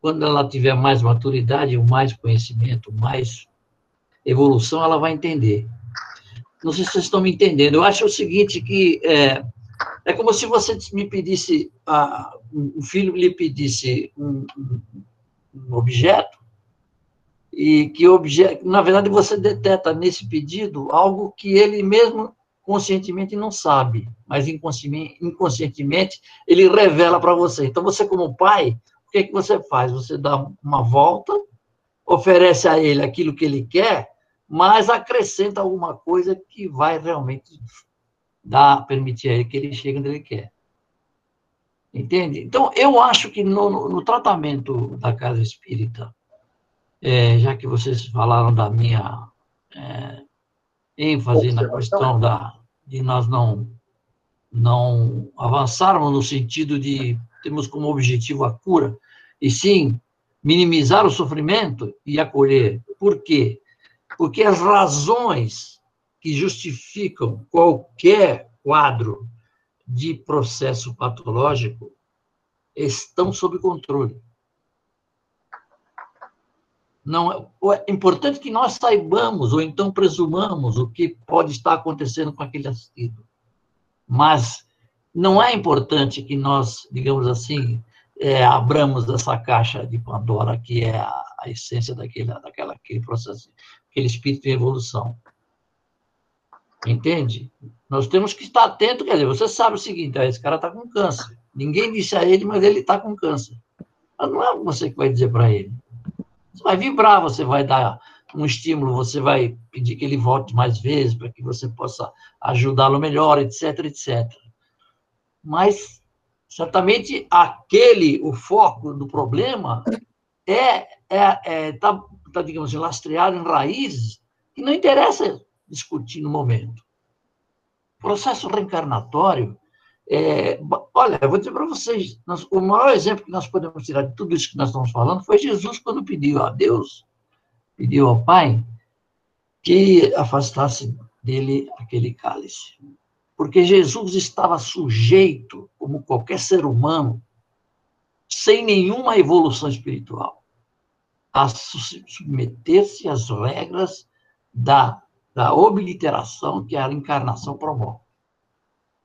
quando ela tiver mais maturidade, mais conhecimento, mais evolução, ela vai entender. não sei se vocês estão me entendendo. Eu acho o seguinte, que é, é como se você me pedisse, a, um filho lhe pedisse um, um objeto, e que objeto, na verdade você detecta nesse pedido algo que ele mesmo conscientemente não sabe, mas inconscientemente ele revela para você. Então você como pai, o que é que você faz? Você dá uma volta, oferece a ele aquilo que ele quer, mas acrescenta alguma coisa que vai realmente dar, permitir a ele que ele chegue onde ele quer. Entende? Então, eu acho que no, no, tratamento da casa espírita, é, já que vocês falaram da minha é, ênfase na questão da, de nós não, não avançarmos no sentido de termos como objetivo a cura, e sim minimizar o sofrimento e acolher. Por quê? Porque as razões que justificam qualquer quadro de processo patológico estão sob controle. Não é, é importante que nós saibamos ou então presumamos o que pode estar acontecendo com aquele assistido. Mas não é importante que nós, digamos assim, é, abramos essa caixa de Pandora que é a, a essência daquele, daquela, aquele processo, aquele espírito em evolução. Entende? Nós temos que estar atento, quer dizer, você sabe o seguinte, esse cara está com câncer. Ninguém disse a ele, mas ele está com câncer. Mas não é você que vai dizer para ele. Você vai vibrar, você vai dar um estímulo, você vai pedir que ele volte mais vezes para que você possa ajudá-lo melhor, etc, etc. Mas certamente aquele, o foco do problema é é, é tá, tá, digamos assim, lastreado em raízes que não interessa discutir no momento. Processo reencarnatório, é, olha, eu vou dizer para vocês, nós, o maior exemplo que nós podemos tirar de tudo isso que nós estamos falando foi Jesus quando pediu a Deus, pediu ao Pai, que afastasse dele aquele cálice. Porque Jesus estava sujeito, como qualquer ser humano, sem nenhuma evolução espiritual, a submeter-se às regras da da obliteração que a encarnação promove.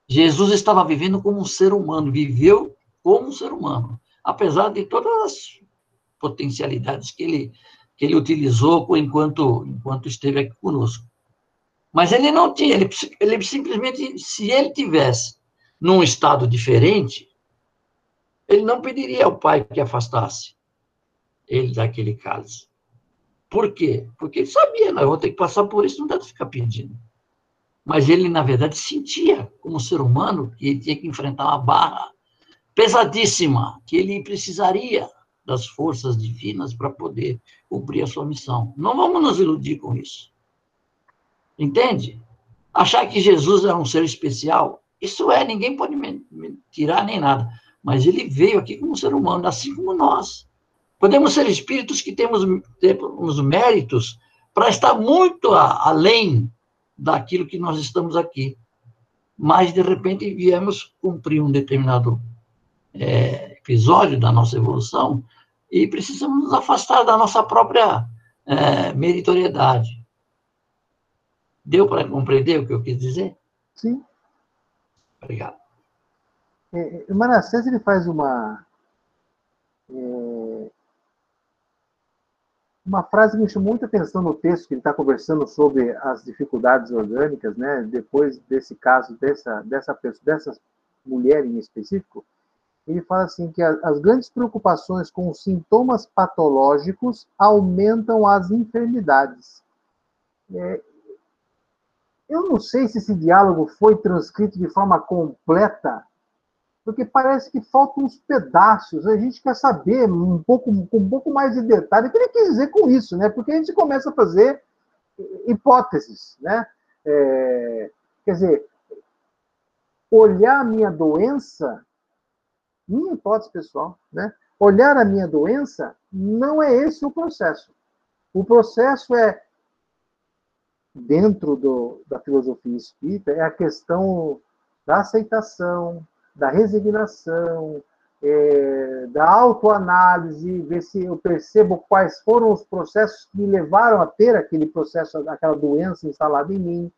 Jesus estava vivendo como um ser humano, viveu como um ser humano, apesar de todas as potencialidades que ele, que ele utilizou enquanto, enquanto esteve aqui conosco. Mas ele não tinha, ele, ele simplesmente, se ele tivesse num estado diferente, ele não pediria ao Pai que afastasse ele daquele cálice. Por quê? Porque ele sabia, não, eu vou ter que passar por isso, não dá para ficar pedindo. Mas ele, na verdade, sentia, como ser humano, que ele tinha que enfrentar uma barra pesadíssima, que ele precisaria das forças divinas para poder cumprir a sua missão. Não vamos nos iludir com isso. Entende? Achar que Jesus é um ser especial, isso é, ninguém pode me tirar nem nada. Mas ele veio aqui como ser humano, assim como nós. Podemos ser espíritos que temos, temos méritos para estar muito a, além daquilo que nós estamos aqui. Mas, de repente, viemos cumprir um determinado é, episódio da nossa evolução e precisamos nos afastar da nossa própria é, meritoriedade. Deu para compreender o que eu quis dizer? Sim. Obrigado. É, é Manassés ele faz uma é, uma frase que me chamou muita atenção no texto que ele está conversando sobre as dificuldades orgânicas, né? Depois desse caso dessa dessa pessoa, dessa mulher em específico, ele fala assim que as grandes preocupações com os sintomas patológicos aumentam as enfermidades. É, eu não sei se esse diálogo foi transcrito de forma completa porque parece que faltam uns pedaços. A gente quer saber um pouco, um pouco mais de detalhe o que ele quis dizer com isso, né? Porque a gente começa a fazer hipóteses, né? É, quer dizer, olhar a minha doença, minha hipótese pessoal, né? Olhar a minha doença não é esse o processo. O processo é dentro do, da filosofia espírita é a questão da aceitação, da resignação, é, da autoanálise, ver se eu percebo quais foram os processos que me levaram a ter aquele processo, aquela doença instalada em mim.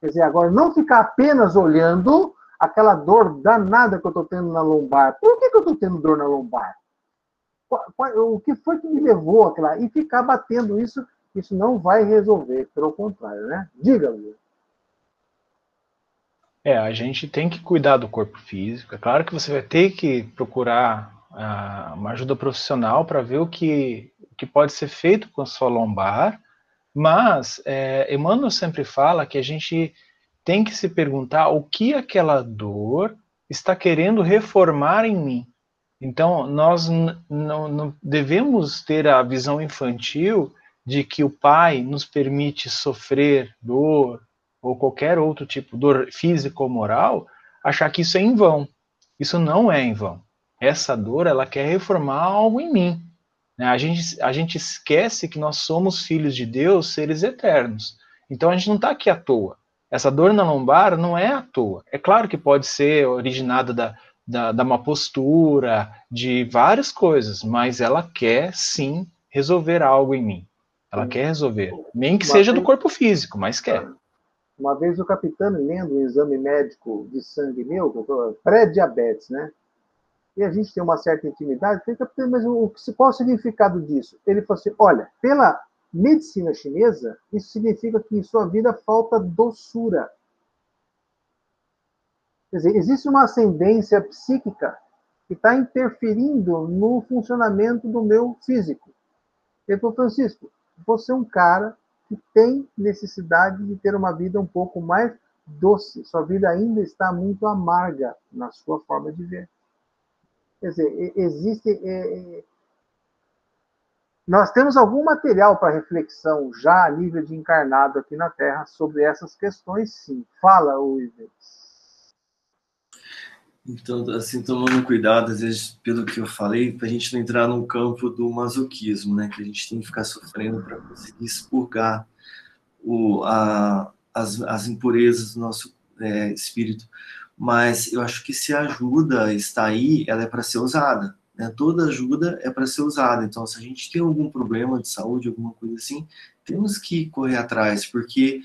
Quer dizer, agora não ficar apenas olhando aquela dor danada que eu estou tendo na lombar. Por que, que eu estou tendo dor na lombar? O que foi que me levou aquela? E ficar batendo isso, isso não vai resolver, pelo contrário, né? Diga, Luiz. É, a gente tem que cuidar do corpo físico. É claro que você vai ter que procurar uh, uma ajuda profissional para ver o que, o que pode ser feito com a sua lombar, mas é, Emmanuel sempre fala que a gente tem que se perguntar o que aquela dor está querendo reformar em mim. Então, nós não devemos ter a visão infantil de que o pai nos permite sofrer dor ou qualquer outro tipo de dor física ou moral, achar que isso é em vão. Isso não é em vão. Essa dor, ela quer reformar algo em mim. Né? A gente, a gente esquece que nós somos filhos de Deus, seres eternos. Então, a gente não está aqui à toa. Essa dor na lombar não é à toa. É claro que pode ser originada da, da, da uma postura, de várias coisas, mas ela quer sim resolver algo em mim. Ela quer resolver. Nem que seja do corpo físico, mas quer. Uma vez o capitão lendo um exame médico de sangue meu, pré-diabetes, né? E a gente tem uma certa intimidade. Capitão, mas o, qual o significado disso? Ele falou assim: olha, pela medicina chinesa, isso significa que em sua vida falta doçura. Quer dizer, existe uma ascendência psíquica que está interferindo no funcionamento do meu físico. Ele falou, Francisco, você é um cara que tem necessidade de ter uma vida um pouco mais doce. Sua vida ainda está muito amarga na sua forma de ver. Quer dizer, existe é, é nós temos algum material para reflexão já a nível de encarnado aqui na Terra sobre essas questões, sim. Fala, Ives. Então, assim, tomando cuidado, às vezes, pelo que eu falei, para a gente não entrar no campo do masoquismo, né? Que a gente tem que ficar sofrendo para conseguir expurgar o, a, as, as impurezas do nosso é, espírito. Mas eu acho que se a ajuda está aí, ela é para ser usada. Né? Toda ajuda é para ser usada. Então, se a gente tem algum problema de saúde, alguma coisa assim, temos que correr atrás, porque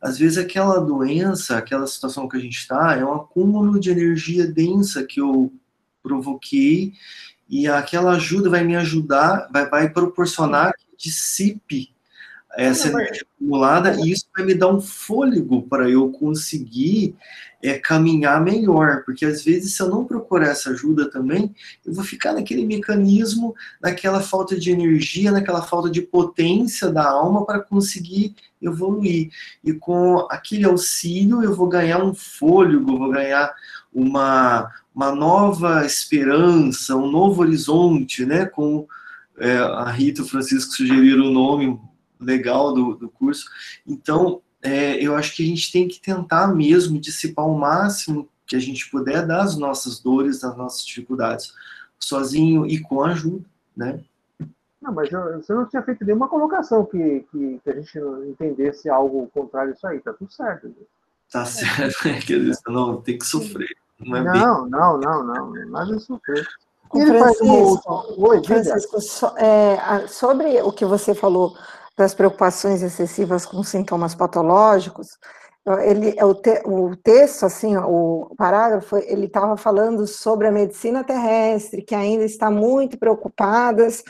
às vezes aquela doença, aquela situação que a gente está, é um acúmulo de energia densa que eu provoquei e aquela ajuda vai me ajudar, vai, vai proporcionar que dissipe essa energia acumulada e isso vai me dar um fôlego para eu conseguir é, caminhar melhor, porque às vezes se eu não procurar essa ajuda também, eu vou ficar naquele mecanismo, naquela falta de energia, naquela falta de potência da alma para conseguir evoluir. E com aquele auxílio eu vou ganhar um fôlego, vou ganhar uma, uma nova esperança, um novo horizonte, né? Com é, a Rita e o Francisco sugeriram o nome legal do, do curso. Então, é, eu acho que a gente tem que tentar mesmo dissipar o máximo que a gente puder das nossas dores, das nossas dificuldades, sozinho e com ajuda, né? Não, mas eu, você não tinha feito nenhuma colocação que, que, que, a gente entendesse algo contrário a isso aí, tá tudo certo. Tá certo, é que não, tem que sofrer. Não, é não, não, não, não, nada de sofrer. Francisco, Oi, Francisco so, é, sobre o que você falou das preocupações excessivas com sintomas patológicos, ele é o, te, o texto assim o parágrafo ele estava falando sobre a medicina terrestre que ainda está muito preocupadas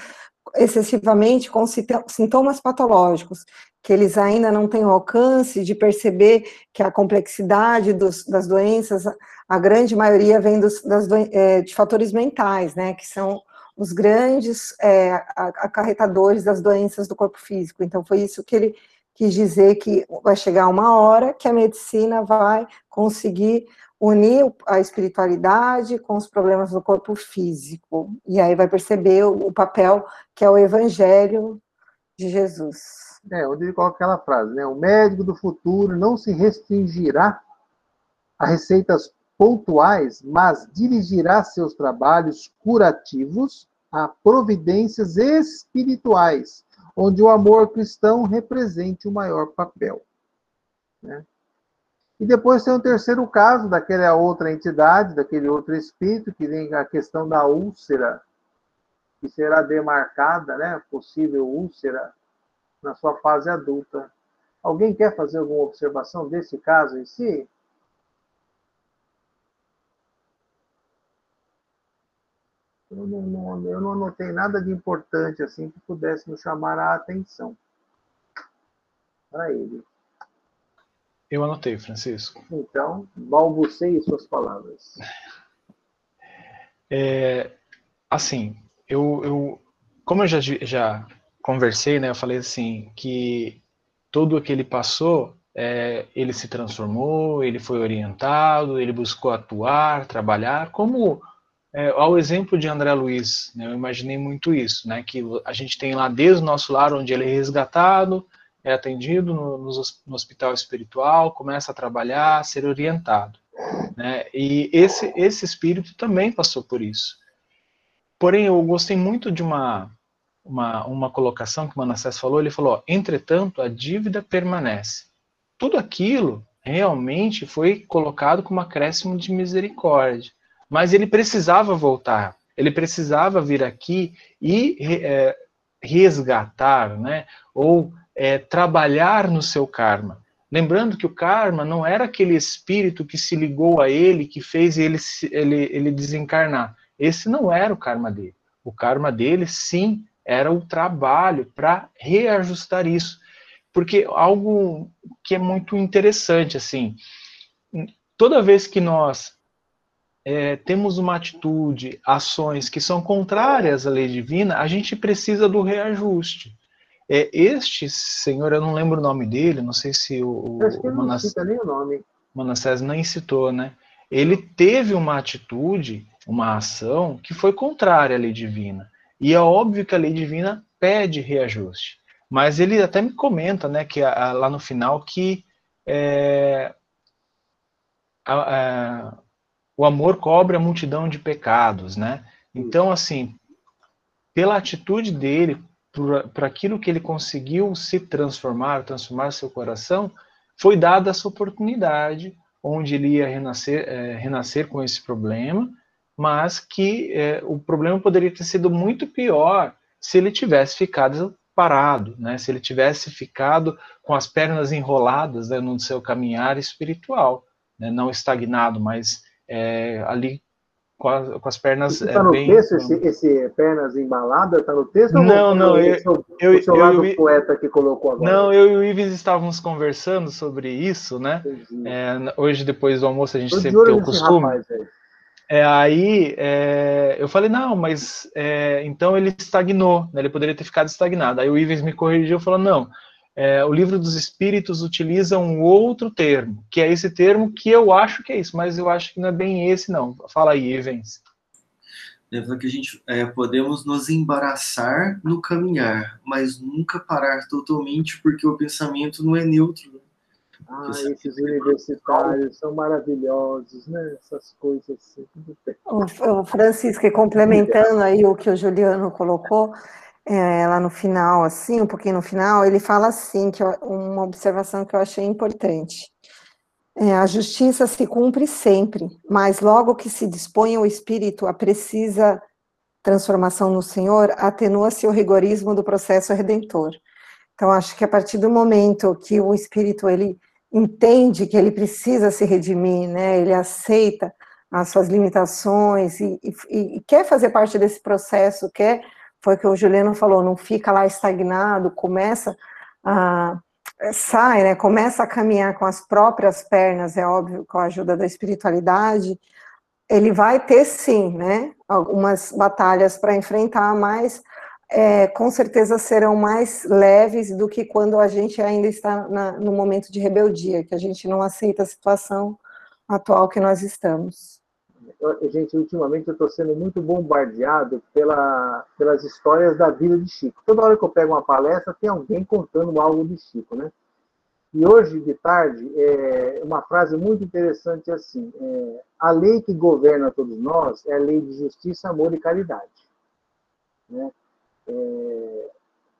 excessivamente com sintomas patológicos que eles ainda não têm o alcance de perceber que a complexidade dos, das doenças a grande maioria vem dos, das, é, de fatores mentais né que são os grandes é, acarretadores das doenças do corpo físico. Então, foi isso que ele quis dizer que vai chegar uma hora que a medicina vai conseguir unir a espiritualidade com os problemas do corpo físico. E aí vai perceber o, papel que é o evangelho de Jesus. É, onde ele coloca aquela frase, né? O médico do futuro não se restringirá a receitas pontuais, mas dirigirá seus trabalhos curativos a providências espirituais, onde o amor cristão represente o maior papel. Né? E depois tem o terceiro caso, daquela outra entidade, daquele outro espírito, que vem a questão da úlcera, que será demarcada, né, possível úlcera, na sua fase adulta. Alguém quer fazer alguma observação desse caso em si? Eu não, não, eu não anotei nada de importante assim que pudesse nos chamar a atenção para ele. Eu anotei, Francisco. Então, balbuceie suas palavras. É, assim, eu, eu, como eu já, já conversei, né, eu falei assim, que tudo o que ele passou, é, ele se transformou, ele foi orientado, ele buscou atuar, trabalhar, como é, ao exemplo de André Luiz, né, eu imaginei muito isso, né, que a gente tem lá desde o nosso lar, onde ele é resgatado, é atendido no, no hospital espiritual, começa a trabalhar, a ser orientado. Né, e esse, esse espírito também passou por isso. Porém, eu gostei muito de uma, uma, uma colocação que o Manassés falou, ele falou, entretanto, a dívida permanece. Tudo aquilo realmente foi colocado como acréscimo de misericórdia, mas ele precisava voltar, ele precisava vir aqui e é, resgatar, né, ou é, trabalhar no seu karma. Lembrando que o karma não era aquele espírito que se ligou a ele, que fez ele, ele, ele desencarnar. Esse não era o karma dele. O karma dele, sim, era o trabalho para reajustar isso. Porque algo que é muito interessante, assim, toda vez que nós é, temos uma atitude, ações que são contrárias à lei divina, a gente precisa do reajuste. É, este senhor, eu não lembro o nome dele, não sei se o, Acho o Manass... não cita nem o nome. Manassés nem citou, né? Ele teve uma atitude, uma ação que foi contrária à lei divina. E é óbvio que a lei divina pede reajuste. Mas ele até me comenta, né, que a, a, lá no final, que é, a, o amor cobre a multidão de pecados, né? Então, assim, pela atitude dele, para aquilo que ele conseguiu se transformar, transformar seu coração, foi dada essa oportunidade, onde ele ia renascer, é, renascer com esse problema, mas que é, o problema poderia ter sido muito pior se ele tivesse ficado parado, né? se ele tivesse ficado com as pernas enroladas né, no seu caminhar espiritual, né? não estagnado, mas é, ali com, a, com, as pernas Está é, no bem... texto esse, esse, pernas embaladas? Está no texto? Não, não. Eu, eu, o seu eu, eu, poeta que colocou agora. Não, eu e o Ives estávamos conversando sobre isso, né? É, hoje, depois do almoço, a gente sempre tem o costume. Rapaz, é, aí é, eu falei, não, mas é, então ele estagnou, né, ele poderia ter ficado estagnado. Aí o Ives me corrigiu e falou, não, é, o livro dos espíritos utiliza um outro termo, que é esse termo que eu acho que é isso, mas eu acho que não é bem esse, não. Fala aí, Ivens. É que a gente é, podemos nos embaraçar no caminhar, mas nunca parar totalmente, porque o pensamento não é neutro. Né? Ah, esses universitários são maravilhosos, né? Essas coisas assim. O, Francisco, complementando aí o que o Juliano colocou, é, lá no final, assim, um pouquinho no final, ele fala assim, que uma observação que eu achei importante. É, a justiça se cumpre sempre, mas logo que se dispõe o espírito a precisa transformação no Senhor, atenua-se o rigorismo do processo redentor. Então, acho que a partir do momento que o espírito ele entende que ele precisa se redimir, né? Ele aceita as suas limitações e, e, e quer fazer parte desse processo, quer, foi o que o Juliano falou, não fica lá estagnado, começa a sai, né? Começa a caminhar com as próprias pernas, é óbvio, com a ajuda da espiritualidade, ele vai ter sim, né? Algumas batalhas para enfrentar, mas é, com certeza serão mais leves do que quando a gente ainda está na, no momento de rebeldia, que a gente não aceita a situação atual que nós estamos. Gente, ultimamente eu estou sendo muito bombardeado pela, pelas histórias da vida de Chico. Toda hora que eu pego uma palestra, tem alguém contando algo de Chico, né? E hoje de tarde, é uma frase muito interessante assim: é, a lei que governa todos nós é a lei de justiça, amor e caridade. Né? É...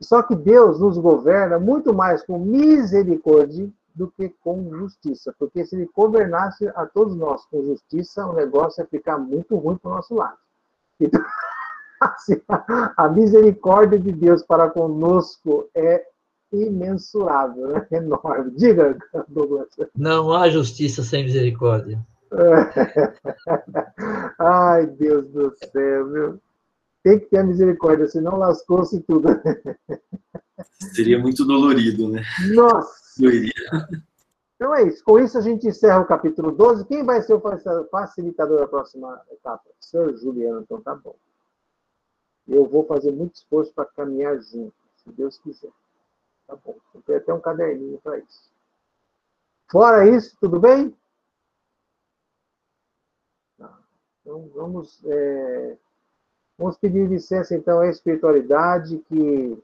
Só que Deus nos governa muito mais com misericórdia do que com justiça, porque se ele governasse a todos nós com justiça, o negócio ia ficar muito ruim para o nosso lado. Então, *laughs* assim, a misericórdia de Deus para conosco é imensurável, né? enorme. Diga, *laughs* Douglas. Não há justiça sem misericórdia. *laughs* Ai, Deus do céu, viu? Tem que ter a misericórdia, senão lascou-se tudo. Seria muito dolorido, né? Nossa! Então é isso. Com isso, a gente encerra o capítulo 12. Quem vai ser o facilitador da próxima etapa? Senhor Juliano, então tá bom. Eu vou fazer muito esforço para caminhar junto, se Deus quiser. Tá bom. Tenho até um caderninho para isso. Fora isso, tudo bem? Tá. Então, vamos, é, vamos pedir licença, então, à espiritualidade que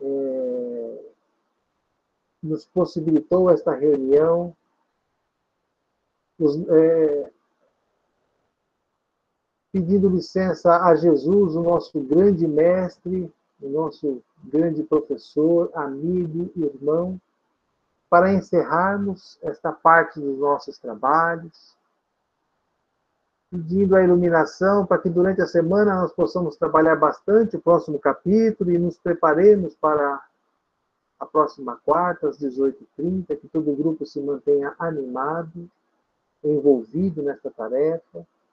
é, nos possibilitou esta reunião, os, é, pedindo licença a Jesus, o nosso grande mestre, o nosso grande professor, amigo, irmão, para encerrarmos esta parte dos nossos trabalhos, pedindo a iluminação para que durante a semana nós possamos trabalhar bastante o próximo capítulo e nos preparemos para a próxima quarta, às 18h30, que todo o grupo se mantenha animado, envolvido nessa tarefa